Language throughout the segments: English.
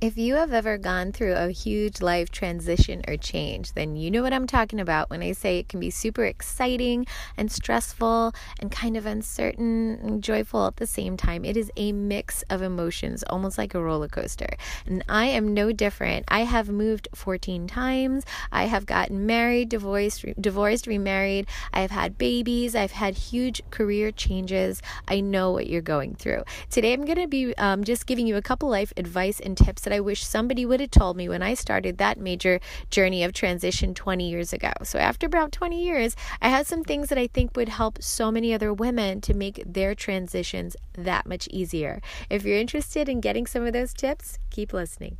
If you have ever gone through a huge life transition or change, then you know what I'm talking about when I say it can be super exciting and stressful and kind of uncertain and joyful at the same time. It is a mix of emotions, almost like a roller coaster. And I am no different. I have moved 14 times. I have gotten married, divorced, re- divorced, remarried. I have had babies. I've had huge career changes. I know what you're going through. Today, I'm going to be um, just giving you a couple life advice and tips that I wish somebody would have told me when I started that major journey of transition 20 years ago. So, after about 20 years, I had some things that I think would help so many other women to make their transitions that much easier. If you're interested in getting some of those tips, keep listening.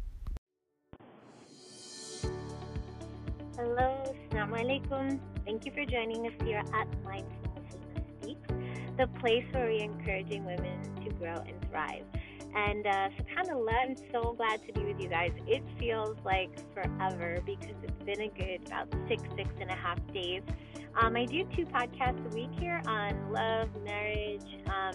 Hello, Assalamu alaikum. Thank you for joining us here at Mindful Speaks, the place where we're encouraging women to grow and thrive. And uh, subhanAllah, I'm so glad to be with you guys. It feels like forever because it's been a good about six, six and a half days. Um, I do two podcasts a week here on love, marriage, um,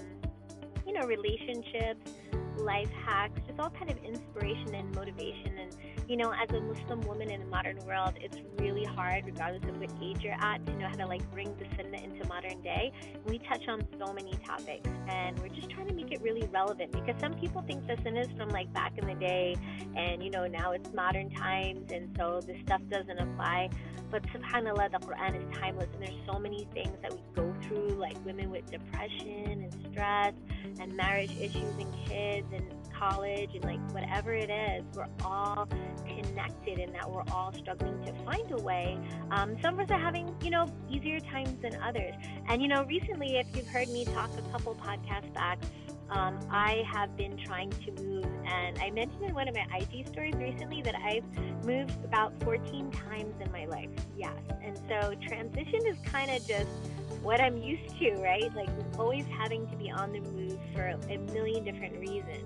you know, relationships, life hacks, just all kind of inspiration and motivation. And, you know, as a Muslim woman in the modern world, it's really hard, regardless of what age you're at, to know how to like bring the sunnah into modern day. We touch on so many topics, and we're just trying to make it really relevant because some people think the sunnah is from like back in the day, and you know, now it's modern times, and so this stuff doesn't apply. But subhanAllah, the Quran is timeless, and there's so many things that we go through, like women with depression and stress, and marriage issues and kids, and college, and like whatever it is, we're all connected in that we're all struggling to find a way. Um, some of us are having, you know, easier times than others. And, you know, recently, if you've heard me talk a couple podcasts back, um, I have been trying to move, and I mentioned in one of my IG stories recently that I've moved about 14 times in my life. Yes. And so transition is kind of just what I'm used to, right? Like always having to be on the move for a million different reasons.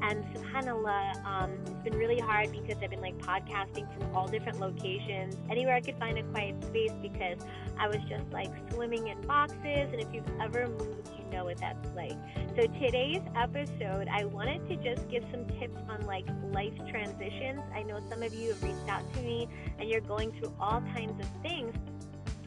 And subhanAllah, um, it's been really hard because I've been like podcasting from all different locations, anywhere I could find a quiet space because I was just like swimming in boxes. And if you've ever moved, you know what that's like. So today's episode, I wanted to just give some tips on like life transitions. I know some of you have reached out to me and you're going through all kinds of things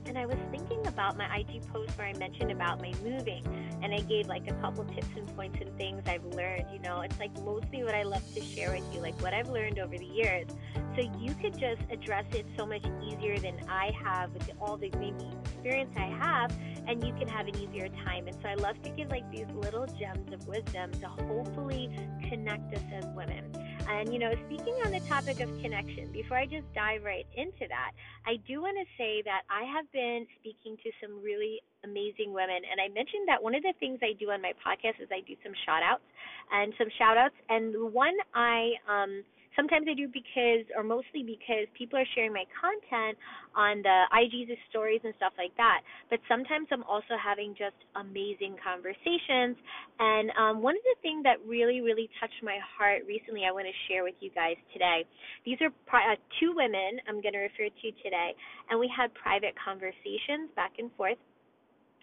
and I was thinking about my IG post where I mentioned about my moving, and I gave like a couple tips and points and things I've learned. You know, it's like mostly what I love to share with you, like what I've learned over the years. So you could just address it so much easier than I have with all the maybe experience I have, and you can have an easier time. And so I love to give like these little gems of wisdom to hopefully connect us as women. And, you know, speaking on the topic of connection, before I just dive right into that, I do want to say that I have been speaking to some really amazing women. And I mentioned that one of the things I do on my podcast is I do some shout outs and some shout outs. And the one I, um, sometimes I do because, or mostly because people are sharing my content on the IGs of stories and stuff like that. But sometimes I'm also having just amazing conversations. And um, one of the things that really, really touched my heart recently, I want to share with you guys today. These are pri- uh, two women I'm going to refer to today, and we had private conversations back and forth.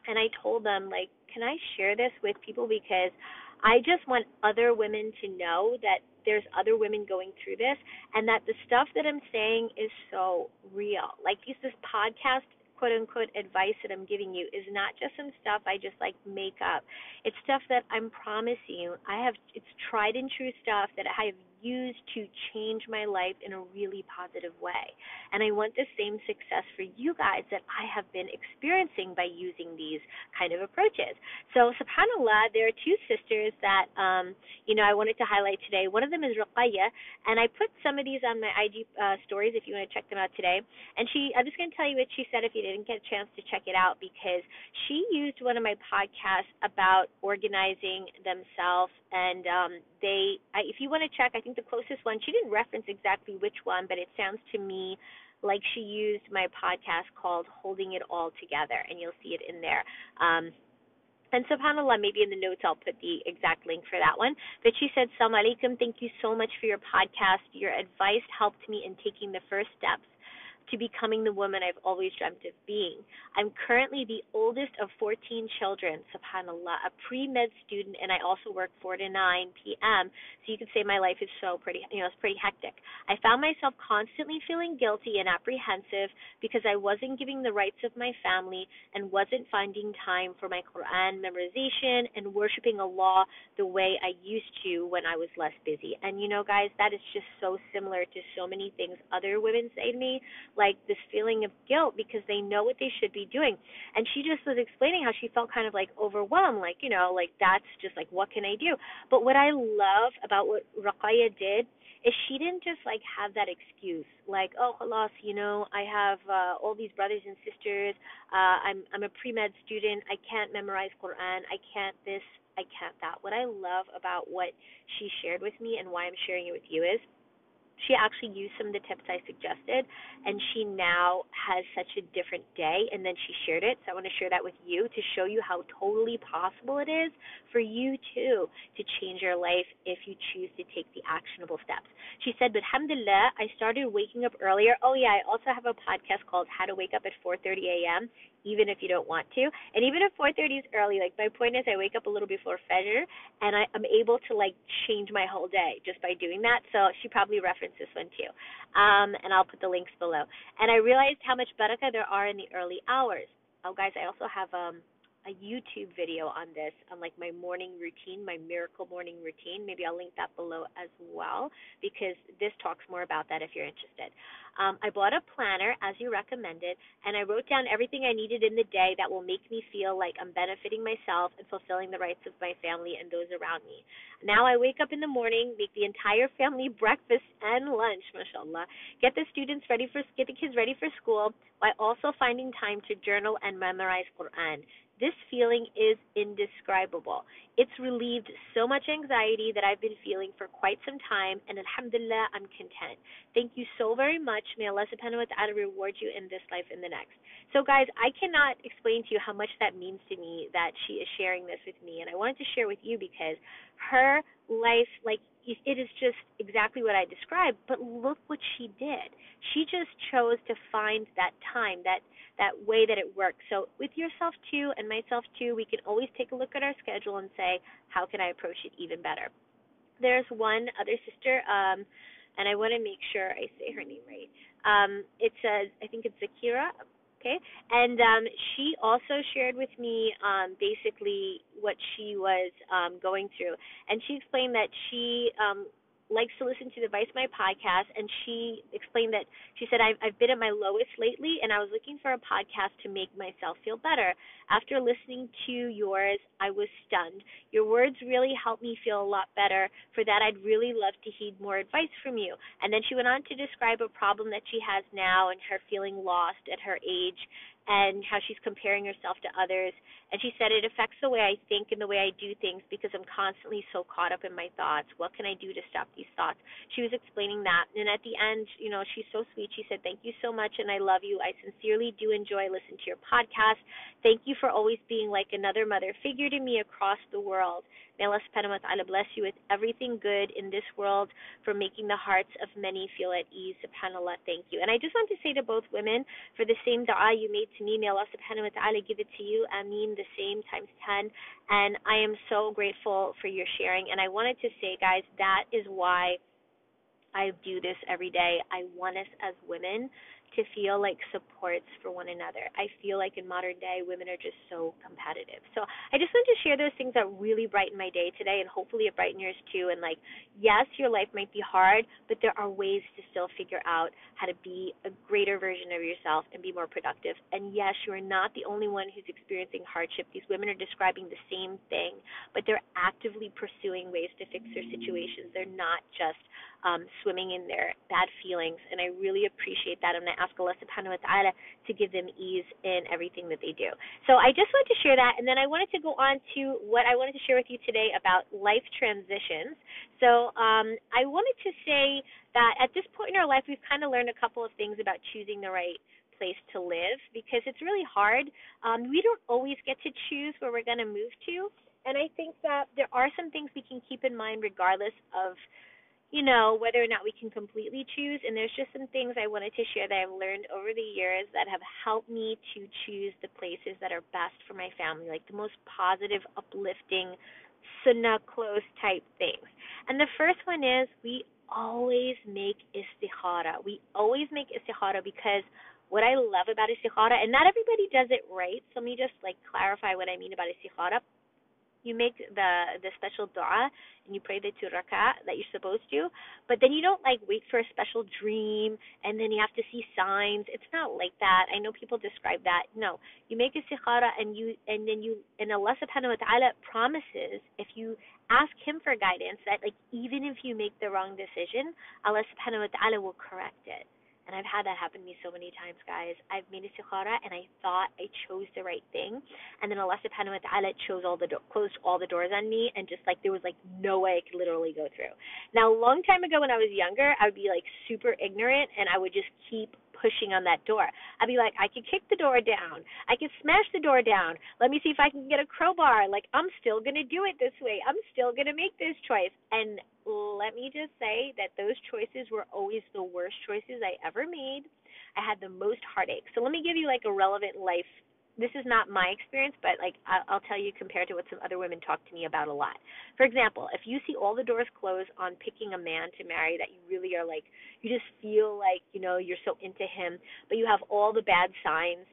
And I told them, like, can I share this with people because I just want other women to know that there's other women going through this and that the stuff that I'm saying is so real. Like this, this podcast quote unquote advice that I'm giving you is not just some stuff I just like make up. It's stuff that I'm promising you. I have it's tried and true stuff that I have used to change my life in a really positive way. And I want the same success for you guys that I have been experiencing by using these kind of approaches. So subhanallah, there are two sisters that um, you know I wanted to highlight today. One of them is Ruqayya, and I put some of these on my IG uh, stories if you want to check them out today. And she I'm just going to tell you what she said if you didn't get a chance to check it out because she used one of my podcasts about organizing themselves and um they I, if you want to check I think the closest one she didn't reference exactly which one but it sounds to me like she used my podcast called Holding It All Together and you'll see it in there um and subhanAllah, maybe in the notes I'll put the exact link for that one. But she said, Salam alaikum, thank you so much for your podcast. Your advice helped me in taking the first steps to becoming the woman I've always dreamt of being. I'm currently the oldest of 14 children, subhanAllah, a pre med student, and I also work 4 to 9 p.m. So you could say my life is so pretty, you know, it's pretty hectic. I found myself constantly feeling guilty and apprehensive because I wasn't giving the rights of my family and wasn't finding time for my Quran memorization and worshiping Allah the way I used to when I was less busy. And you know, guys, that is just so similar to so many things other women say to me, like this feeling of guilt because they know what they should be doing. And she just was explaining how she felt kind of like overwhelmed, like, you know, like that's just like, what can I do? But what I love about what Ruqayya did is she didn't just like have that excuse like oh halas you know i have uh, all these brothers and sisters uh i'm i'm a pre-med student i can't memorize quran i can't this i can't that what i love about what she shared with me and why i'm sharing it with you is she actually used some of the tips I suggested, and she now has such a different day. And then she shared it. So I want to share that with you to show you how totally possible it is for you too to change your life if you choose to take the actionable steps. She said, but alhamdulillah, I started waking up earlier. Oh, yeah, I also have a podcast called How to Wake Up at 4.30 a.m even if you don't want to. And even if 4:30 is early, like my point is, I wake up a little before Fajr, and I, I'm able to like change my whole day just by doing that. So she probably referenced this one too, um, and I'll put the links below. And I realized how much barakah there are in the early hours. Oh, guys, I also have um a YouTube video on this, on like my morning routine, my miracle morning routine. Maybe I'll link that below as well because this talks more about that if you're interested. Um, I bought a planner as you recommended, and I wrote down everything I needed in the day that will make me feel like I'm benefiting myself and fulfilling the rights of my family and those around me. Now I wake up in the morning, make the entire family breakfast and lunch, mashallah, get the students ready for get the kids ready for school, while also finding time to journal and memorize Quran. This feeling is indescribable. It's relieved so much anxiety that I've been feeling for quite some time, and alhamdulillah, I'm content. Thank you so very much. May Allah subhanahu wa ta'ala reward you in this life and the next. So, guys, I cannot explain to you how much that means to me that she is sharing this with me, and I wanted to share with you because her life, like, it is just exactly what I described, but look what she did. She just chose to find that time, that that way that it works. So with yourself too and myself too, we can always take a look at our schedule and say, how can I approach it even better? There's one other sister, um, and I want to make sure I say her name right. Um, it says, I think it's Zakira, okay? And um she also shared with me um basically what she was um going through. And she explained that she um likes to listen to the Vice My podcast, and she explained that she said I've I've been at my lowest lately, and I was looking for a podcast to make myself feel better. After listening to yours, I was stunned. Your words really helped me feel a lot better. For that, I'd really love to heed more advice from you. And then she went on to describe a problem that she has now and her feeling lost at her age and how she's comparing herself to others. And she said it affects the way I think and the way I do things because I'm constantly so caught up in my thoughts. What can I do to stop these thoughts? She was explaining that. And at the end, you know, she's so sweet. She said, Thank you so much and I love you. I sincerely do enjoy listening to your podcast. Thank you for always being like another mother figure to me across the world. May Allah subhanahu wa ta'ala bless you with everything good in this world for making the hearts of many feel at ease. SubhanAllah, thank you. And I just want to say to both women, for the same dua you made to me, may Allah subhanahu wa ta'ala give it to you. Ameen, the same times 10. And I am so grateful for your sharing. And I wanted to say, guys, that is why I do this every day. I want us as women to feel like supports for one another. I feel like in modern day, women are just so competitive. So I just want to share those things that really brighten my day today, and hopefully it brightens yours too. And like, yes, your life might be hard, but there are ways to still figure out how to be a greater version of yourself and be more productive. And yes, you are not the only one who's experiencing hardship. These women are describing the same thing, but they're actively pursuing ways to fix their situations. They're not just um, swimming in their bad feelings. And I really appreciate that. And I ask Allah subhanahu wa ta'ala to give them ease in everything that they do. So I just wanted to share that. And then I wanted to go on to what I wanted to share with you today about life transitions. So um, I wanted to say that at this point in our life, we've kind of learned a couple of things about choosing the right place to live because it's really hard. Um, we don't always get to choose where we're going to move to. And I think that there are some things we can keep in mind regardless of you know, whether or not we can completely choose. And there's just some things I wanted to share that I've learned over the years that have helped me to choose the places that are best for my family, like the most positive, uplifting, sunnah close type things. And the first one is we always make istikhara. We always make istikhara because what I love about istikhara, and not everybody does it right. So let me just like clarify what I mean about istikhara you make the the special dua and you pray the two rak'ah that you're supposed to, but then you don't like wait for a special dream and then you have to see signs. It's not like that. I know people describe that. No, you make a istikhara and you and then you and Allah subhanahu wa ta'ala promises if you ask him for guidance that like even if you make the wrong decision, Allah subhanahu wa ta'ala will correct it. And I've had that happen to me so many times, guys. I've made a istikhara and I thought I chose the right thing, and then Allah subhanahu wa ta'ala chose all the do- closed all the doors on me, and just like there was like no way I could literally go through. Now, a long time ago when I was younger, I would be like super ignorant, and I would just keep pushing on that door. I'd be like, I could kick the door down. I could smash the door down. Let me see if I can get a crowbar. Like, I'm still going to do it this way. I'm still going to make this choice. And let me just say that those choices were always the worst choices I ever made. I had the most heartache. So let me give you like a relevant life this is not my experience, but like I'll tell you compared to what some other women talk to me about a lot. For example, if you see all the doors closed on picking a man to marry that you really are like, you just feel like you know you're so into him, but you have all the bad signs,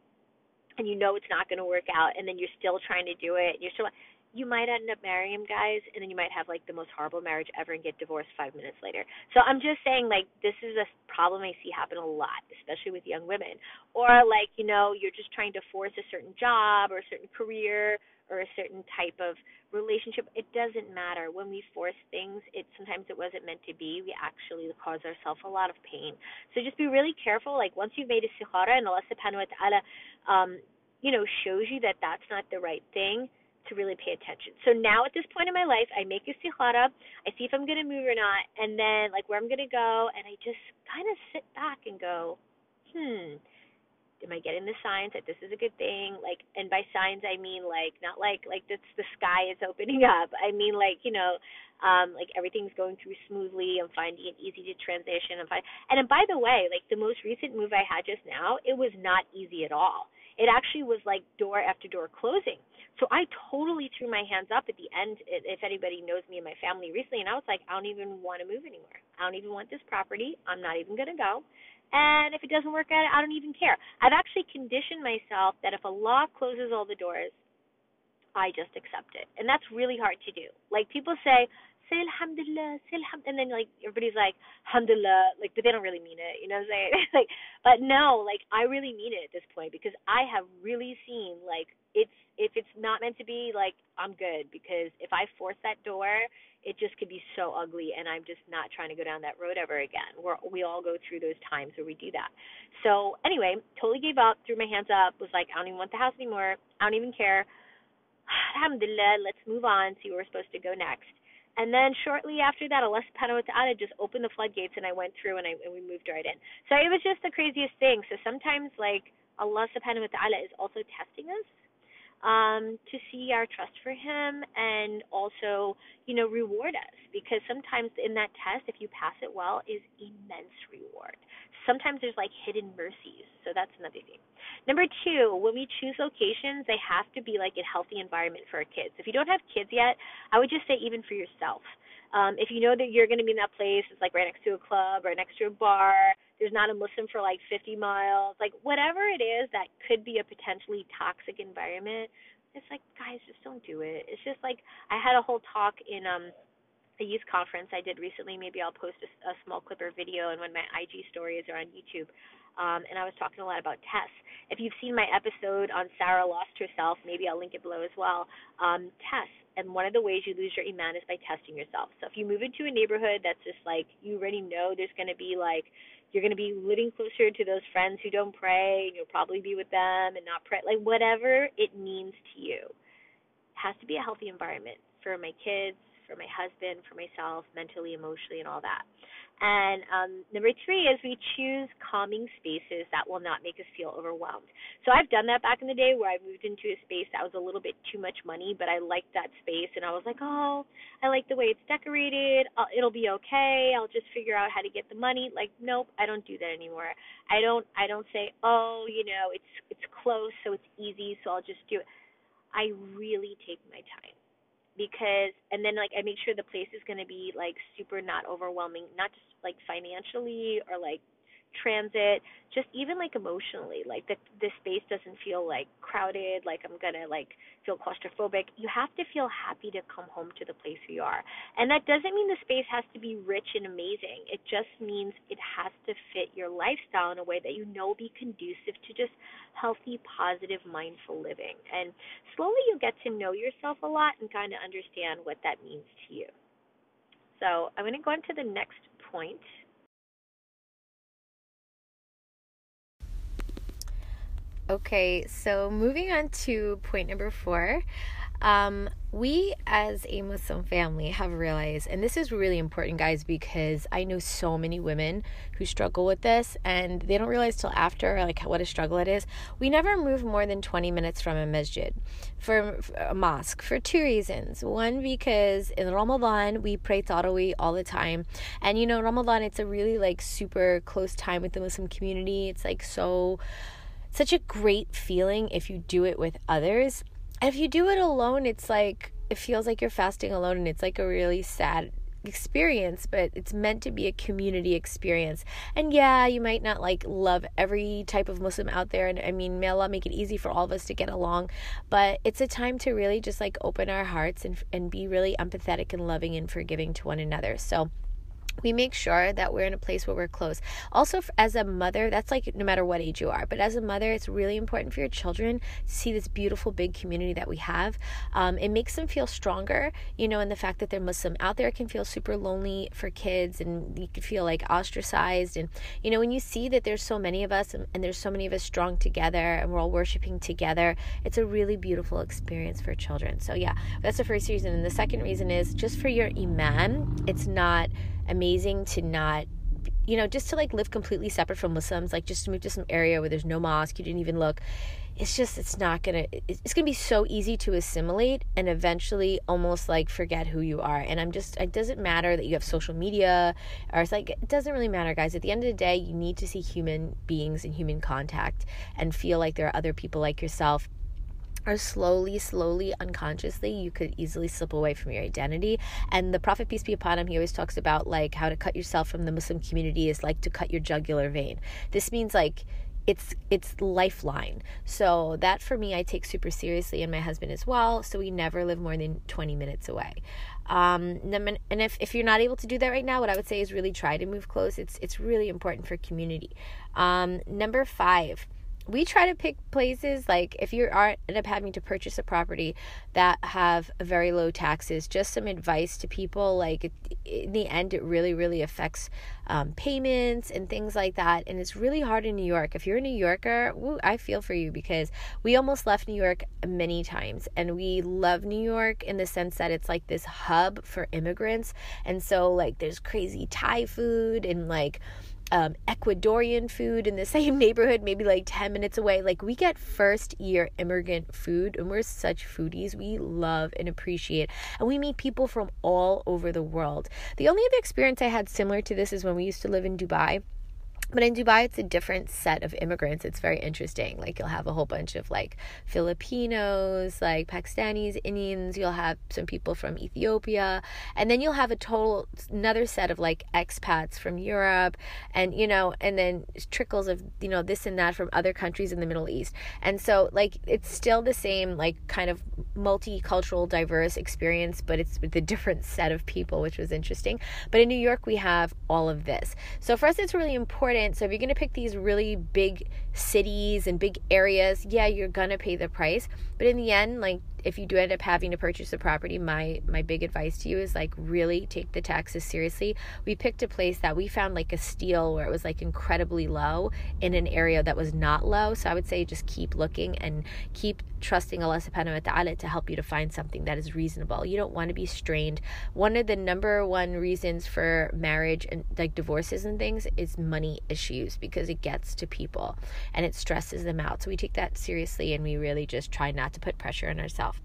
and you know it's not going to work out, and then you're still trying to do it, and you're still you might end up marrying guys, and then you might have like the most horrible marriage ever and get divorced five minutes later. So I'm just saying, like, this is a problem I see happen a lot, especially with young women. Or like, you know, you're just trying to force a certain job or a certain career or a certain type of relationship. It doesn't matter. When we force things, it sometimes it wasn't meant to be. We actually cause ourselves a lot of pain. So just be really careful. Like once you've made a istikhara and Allah subhanahu wa ta'ala um, you know, shows you that that's not the right thing to really pay attention. So now at this point in my life, I make istikhara, I see if I'm going to move or not, and then like where I'm going to go, and I just kind of sit back and go, hmm, am I getting the signs that this is a good thing? Like, and by signs I mean like not like like this the sky is opening up. I mean like you know, um, like everything's going through smoothly. I'm finding it easy to transition. I'm fine. And, and by the way, like the most recent move I had just now, it was not easy at all. It actually was like door after door closing. So I totally threw my hands up at the end. If anybody knows me and my family recently, and I was like, I don't even want to move anymore. I don't even want this property. I'm not even going to go. And if it doesn't work out, I don't even care. I've actually conditioned myself that if Allah closes all the doors, I just accept it. And that's really hard to do. Like people say, say alhamdulillah, say alhamdulillah, and then like everybody's like alhamdulillah, like but they don't really mean it, you know what I'm saying? like, but no, like I really mean it at this point because I have really seen like it's if it's not meant to be, like I'm good because if I force that door, it just could be so ugly, and I'm just not trying to go down that road ever again. We're we all go through those times where we do that. So anyway, totally gave up, threw my hands up, was like I don't even want the house anymore. I don't even care. Alhamdulillah, let's move on, see where we're supposed to go next. And then shortly after that, Allah subhanahu wa ta'ala just opened the floodgates and I went through and, I, and we moved right in. So it was just the craziest thing. So sometimes, like, Allah subhanahu wa ta'ala is also testing us um, to see our trust for Him and also, you know, reward us. Because sometimes in that test, if you pass it well, is immense reward. Sometimes there's like hidden mercies. So that's another thing. Number two, when we choose locations, they have to be like a healthy environment for our kids. If you don't have kids yet, I would just say even for yourself. Um, if you know that you're going to be in that place, it's like right next to a club or next to a bar, there's not a Muslim for like 50 miles, like whatever it is that could be a potentially toxic environment, it's like guys, just don't do it. It's just like I had a whole talk in um a youth conference I did recently. Maybe I'll post a, a small clip or video and when my IG stories are on YouTube. Um, and I was talking a lot about Tess. If you've seen my episode on Sarah lost herself, maybe I'll link it below as well. Um, Tess, and one of the ways you lose your iman is by testing yourself. So if you move into a neighborhood that's just like you already know there's going to be like you're going to be living closer to those friends who don't pray, and you'll probably be with them and not pray, like whatever it means to you. It has to be a healthy environment for my kids, for my husband, for myself, mentally, emotionally, and all that. And um, number three is we choose calming spaces that will not make us feel overwhelmed. So I've done that back in the day where I moved into a space that was a little bit too much money, but I liked that space, and I was like, oh, I like the way it's decorated. I'll, it'll be okay. I'll just figure out how to get the money. Like, nope, I don't do that anymore. I don't. I don't say, oh, you know, it's it's close, so it's easy, so I'll just do it. I really take my time because and then like I make sure the place is going to be like super not overwhelming, not just like financially or like transit, just even like emotionally, like the the space doesn't feel like crowded, like I'm gonna like feel claustrophobic. You have to feel happy to come home to the place you are. And that doesn't mean the space has to be rich and amazing. It just means it has to fit your lifestyle in a way that you know be conducive to just healthy, positive, mindful living. And slowly you'll get to know yourself a lot and kind of understand what that means to you. So I'm going to go on to the next point. Okay, so moving on to point number four. Um, we as a Muslim family have realized, and this is really important, guys, because I know so many women who struggle with this and they don't realize till after like what a struggle it is. We never move more than 20 minutes from a masjid for a mosque for two reasons. One, because in Ramadan we pray Tarawih all the time, and you know, Ramadan it's a really like super close time with the Muslim community. It's like so such a great feeling if you do it with others. And if you do it alone, it's like it feels like you're fasting alone and it's like a really sad experience, but it's meant to be a community experience. And yeah, you might not like love every type of Muslim out there. And I mean, may Allah make it easy for all of us to get along. But it's a time to really just like open our hearts and, and be really empathetic and loving and forgiving to one another. So, we make sure that we're in a place where we're close. Also, as a mother, that's like no matter what age you are, but as a mother, it's really important for your children to see this beautiful big community that we have. Um, it makes them feel stronger, you know, and the fact that they're Muslim out there can feel super lonely for kids and you can feel like ostracized. And, you know, when you see that there's so many of us and, and there's so many of us strong together and we're all worshiping together, it's a really beautiful experience for children. So, yeah, that's the first reason. And the second reason is just for your iman, it's not amazing to not you know just to like live completely separate from muslims like just to move to some area where there's no mosque you didn't even look. It's just it's not gonna it's gonna be so easy to assimilate and eventually almost like forget who you are. And i'm just it doesn't matter that you have social media or it's like it doesn't really matter guys. At the end of the day you need to see human beings and human contact and feel like there are other people like yourself or slowly, slowly, unconsciously, you could easily slip away from your identity. And the Prophet, peace be upon him, he always talks about like how to cut yourself from the Muslim community is like to cut your jugular vein. This means like it's it's lifeline. So that for me I take super seriously and my husband as well. So we never live more than 20 minutes away. Um, and if, if you're not able to do that right now, what I would say is really try to move close. It's it's really important for community. Um, number five, we try to pick places like if you are end up having to purchase a property that have very low taxes just some advice to people like in the end it really really affects um, payments and things like that. And it's really hard in new york. If you're a new yorker woo, i feel for you because we almost left new york many times. And we love new york in the sense that it's like this hub for immigrants. And so like there's crazy thai food and like um, Ecuadorian food in the same neighborhood, maybe like 10 minutes away. Like, we get first year immigrant food, and we're such foodies. We love and appreciate, and we meet people from all over the world. The only other experience I had similar to this is when we used to live in Dubai. But in Dubai, it's a different set of immigrants. It's very interesting. Like, you'll have a whole bunch of like Filipinos, like Pakistanis, Indians. You'll have some people from Ethiopia. And then you'll have a total, another set of like expats from Europe. And, you know, and then trickles of, you know, this and that from other countries in the Middle East. And so, like, it's still the same, like, kind of multicultural, diverse experience, but it's with a different set of people, which was interesting. But in New York, we have all of this. So for us, it's really important important. So if you're going to pick these really big cities and big areas, yeah, you're going to pay the price. But in the end, like if you do end up having to purchase a property, my my big advice to you is like really take the taxes seriously. We picked a place that we found like a steal where it was like incredibly low in an area that was not low. So I would say just keep looking and keep trusting Allah subhanahu wa ta'ala to help you to find something that is reasonable. You don't want to be strained. One of the number one reasons for marriage and like divorces and things is money issues because it gets to people and it stresses them out. So we take that seriously and we really just try not to put pressure on ourselves.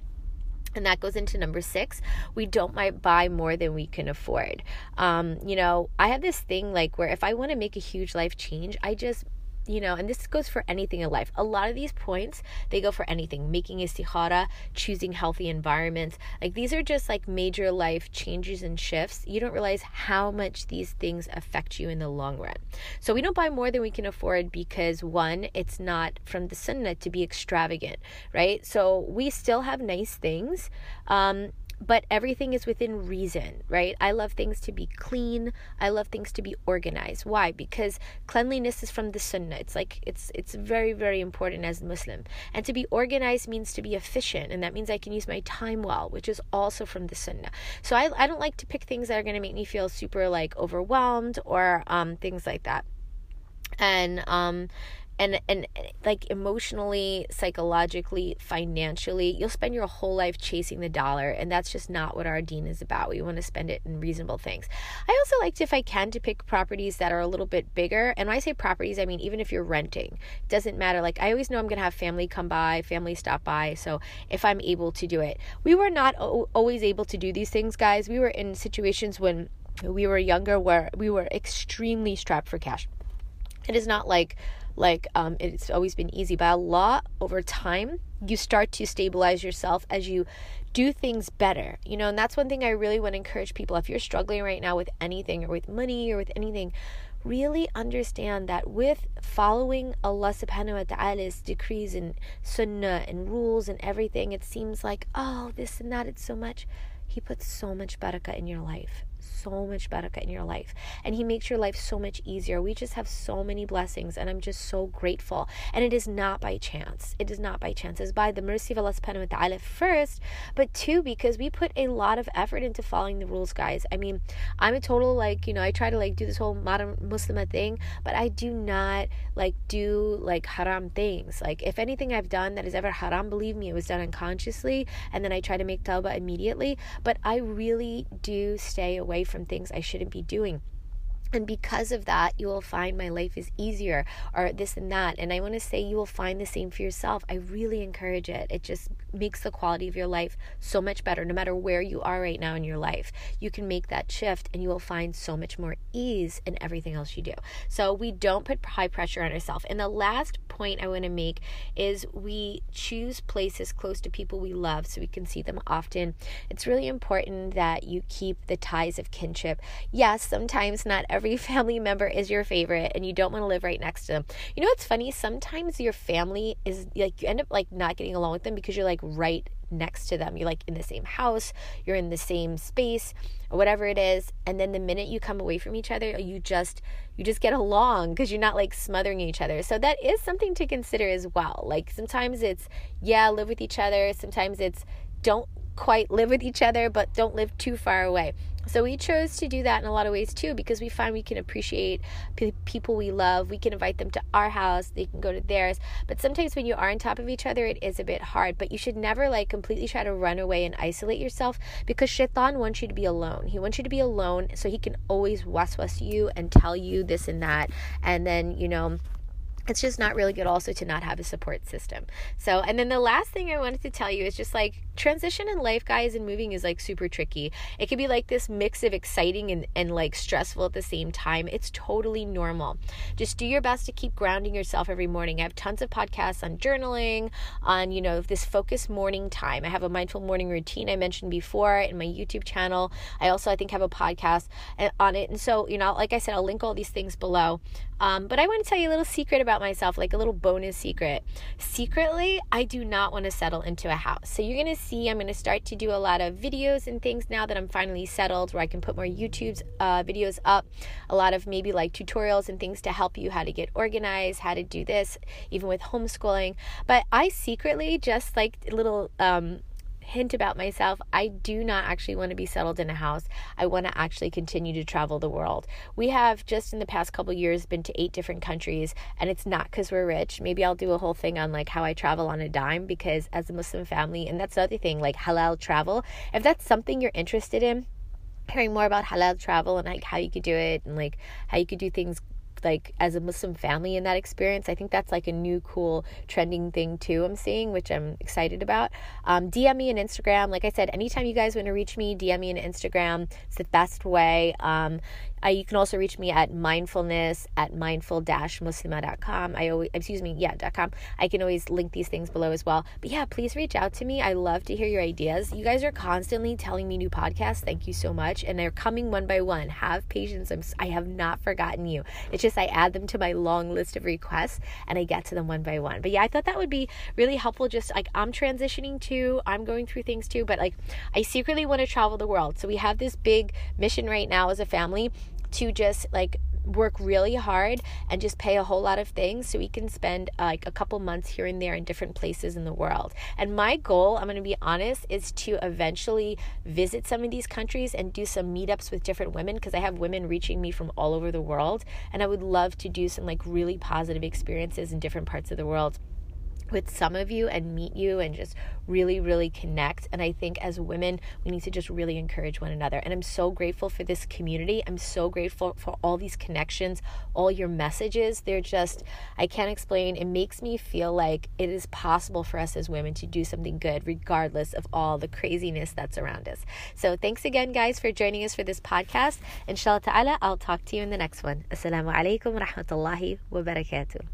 And that goes into number six. We don't buy more than we can afford. Um, you know, I have this thing like where if I want to make a huge life change, I just you know, and this goes for anything in life. A lot of these points, they go for anything. Making istikhara, choosing healthy environments. Like these are just like major life changes and shifts. You don't realize how much these things affect you in the long run. So we don't buy more than we can afford because one, it's not from the sunnah to be extravagant, right? So we still have nice things. Um, but everything is within reason, right? I love things to be clean. I love things to be organized. Why? Because cleanliness is from the sunnah. It's like it's it's very very important as a Muslim. And to be organized means to be efficient, and that means I can use my time well, which is also from the sunnah. So I I don't like to pick things that are going to make me feel super like overwhelmed or um, things like that. And um and and like emotionally psychologically financially you'll spend your whole life chasing the dollar and that's just not what our dean is about. We want to spend it in reasonable things. I also liked if i can to pick properties that are a little bit bigger and when i say properties i mean even if you're renting it doesn't matter. Like i always know i'm going to have family come by family stop by so if i'm able to do it. We were not o- always able to do these things guys. We were in situations when we were younger where we were extremely strapped for cash. It is not like like um, it's always been easy but a lot over time you start to stabilize yourself as you do things better you know and that's one thing i really want to encourage people if you're struggling right now with anything or with money or with anything really understand that with following Allah subhanahu wa ta'ala's decrees and sunnah and rules and everything, it seems like, oh, this and that, it's so much. He puts so much barakah in your life so much barakah in your life. And he makes your life so much easier. We just have so many blessings and i'm just so grateful. And it is not by chance. It is not by chance. It's by the mercy of allah subhanahu wa ta'ala first but two because we put a lot of effort into following the rules guys. I mean i'm a total like you know i try to like do this whole modern muslim thing but i do not like do like haram things. Like if anything i've done that is ever haram believe me it was done unconsciously and then i try to make tawbah immediately. But i really do stay away from from things I shouldn't be doing. And because of that, you will find my life is easier or this and that. And I want to say you will find the same for yourself. I really encourage it. It just makes the quality of your life so much better, no matter where you are right now in your life. You can make that shift and you will find so much more ease in everything else you do. So we don't put high pressure on ourselves. And the last point I want to make is we choose places close to people we love so we can see them often. It's really important that you keep the ties of kinship. Yes, sometimes not every every family member is your favorite and you don't want to live right next to them. You know what's funny? Sometimes your family is like you end up like not getting along with them because you're like right next to them. You're like in the same house, you're in the same space, or whatever it is. And then the minute you come away from each other, you just you just get along because you're not like smothering each other. So that is something to consider as well. Like sometimes it's yeah, live with each other. Sometimes it's don't quite live with each other, but don't live too far away. So we chose to do that in a lot of ways too because we find we can appreciate p- people we love. We can invite them to our house, they can go to theirs. But sometimes when you are on top of each other, it is a bit hard. But you should never like completely try to run away and isolate yourself because Shaitan wants you to be alone. He wants you to be alone so he can always waswas you and tell you this and that. And then, you know, it's just not really good also to not have a support system. So, and then the last thing I wanted to tell you is just like transition in life, guys, and moving is like super tricky. It can be like this mix of exciting and, and like stressful at the same time. It's totally normal. Just do your best to keep grounding yourself every morning. I have tons of podcasts on journaling, on, you know, this focused morning time. I have a mindful morning routine I mentioned before in my YouTube channel. I also, I think, have a podcast uh, on it. And so, you know, like I said, I'll link all these things below. Um, but I want to tell you a little secret about myself, like a little bonus secret. Secretly, I do not want to settle into a house. So you're going to see I'm going to start to do a lot of videos and things now that I'm finally settled where I can put more YouTube's uh, videos up. A lot of maybe like tutorials and things to help you how to get organized, how to do this, even with homeschooling. But I secretly just like little um, hint about myself, I do not actually want to be settled in a house. I want to actually continue to travel the world. We have just in the past couple years been to eight different countries, and it's not because we're rich. Maybe I'll do a whole thing on like how I travel on a dime because as a Muslim family, and that's another thing, like halal travel. If that's something you're interested in, hearing more about halal travel and like how you could do it and like how you could do things like as a Muslim family in that experience. I think that's like a new cool trending thing too. I'm seeing, which I'm excited about. Um, DM me on Instagram. Like I said, anytime you guys want to reach me, DM me on Instagram. It's the best way. Um, uh, you can also reach me at mindfulness at mindful-muslima.com. I always, excuse me, yeah, .com. I can always link these things below as well. But yeah, please reach out to me. I love to hear your ideas. You guys are constantly telling me new podcasts. Thank you so much. And they're coming one by one. Have patience. I'm, I have not forgotten you. It's just I add them to my long list of requests and I get to them one by one. But yeah, I thought that would be really helpful. Just like I'm transitioning too, I'm going through things too, but like I secretly want to travel the world. So we have this big mission right now as a family to just like work really hard and just pay a whole lot of things so we can spend uh, like a couple months here and there in different places in the world. And my goal, I'm going to be honest, is to eventually visit some of these countries and do some meetups with different women because I have women reaching me from all over the world and I would love to do some like really positive experiences in different parts of the world with some of you and meet you and just really, really connect. And I think as women, we need to just really encourage one another. And I'm so grateful for this community. I'm so grateful for all these connections, all your messages. They're just, I can't explain. It makes me feel like it is possible for us as women to do something good, regardless of all the craziness that's around us. So thanks again, guys, for joining us for this podcast. Inshallah ta'ala, I'll talk to you in the next one. Assalamu alaikum wa rahmatullahi wa barakatuh.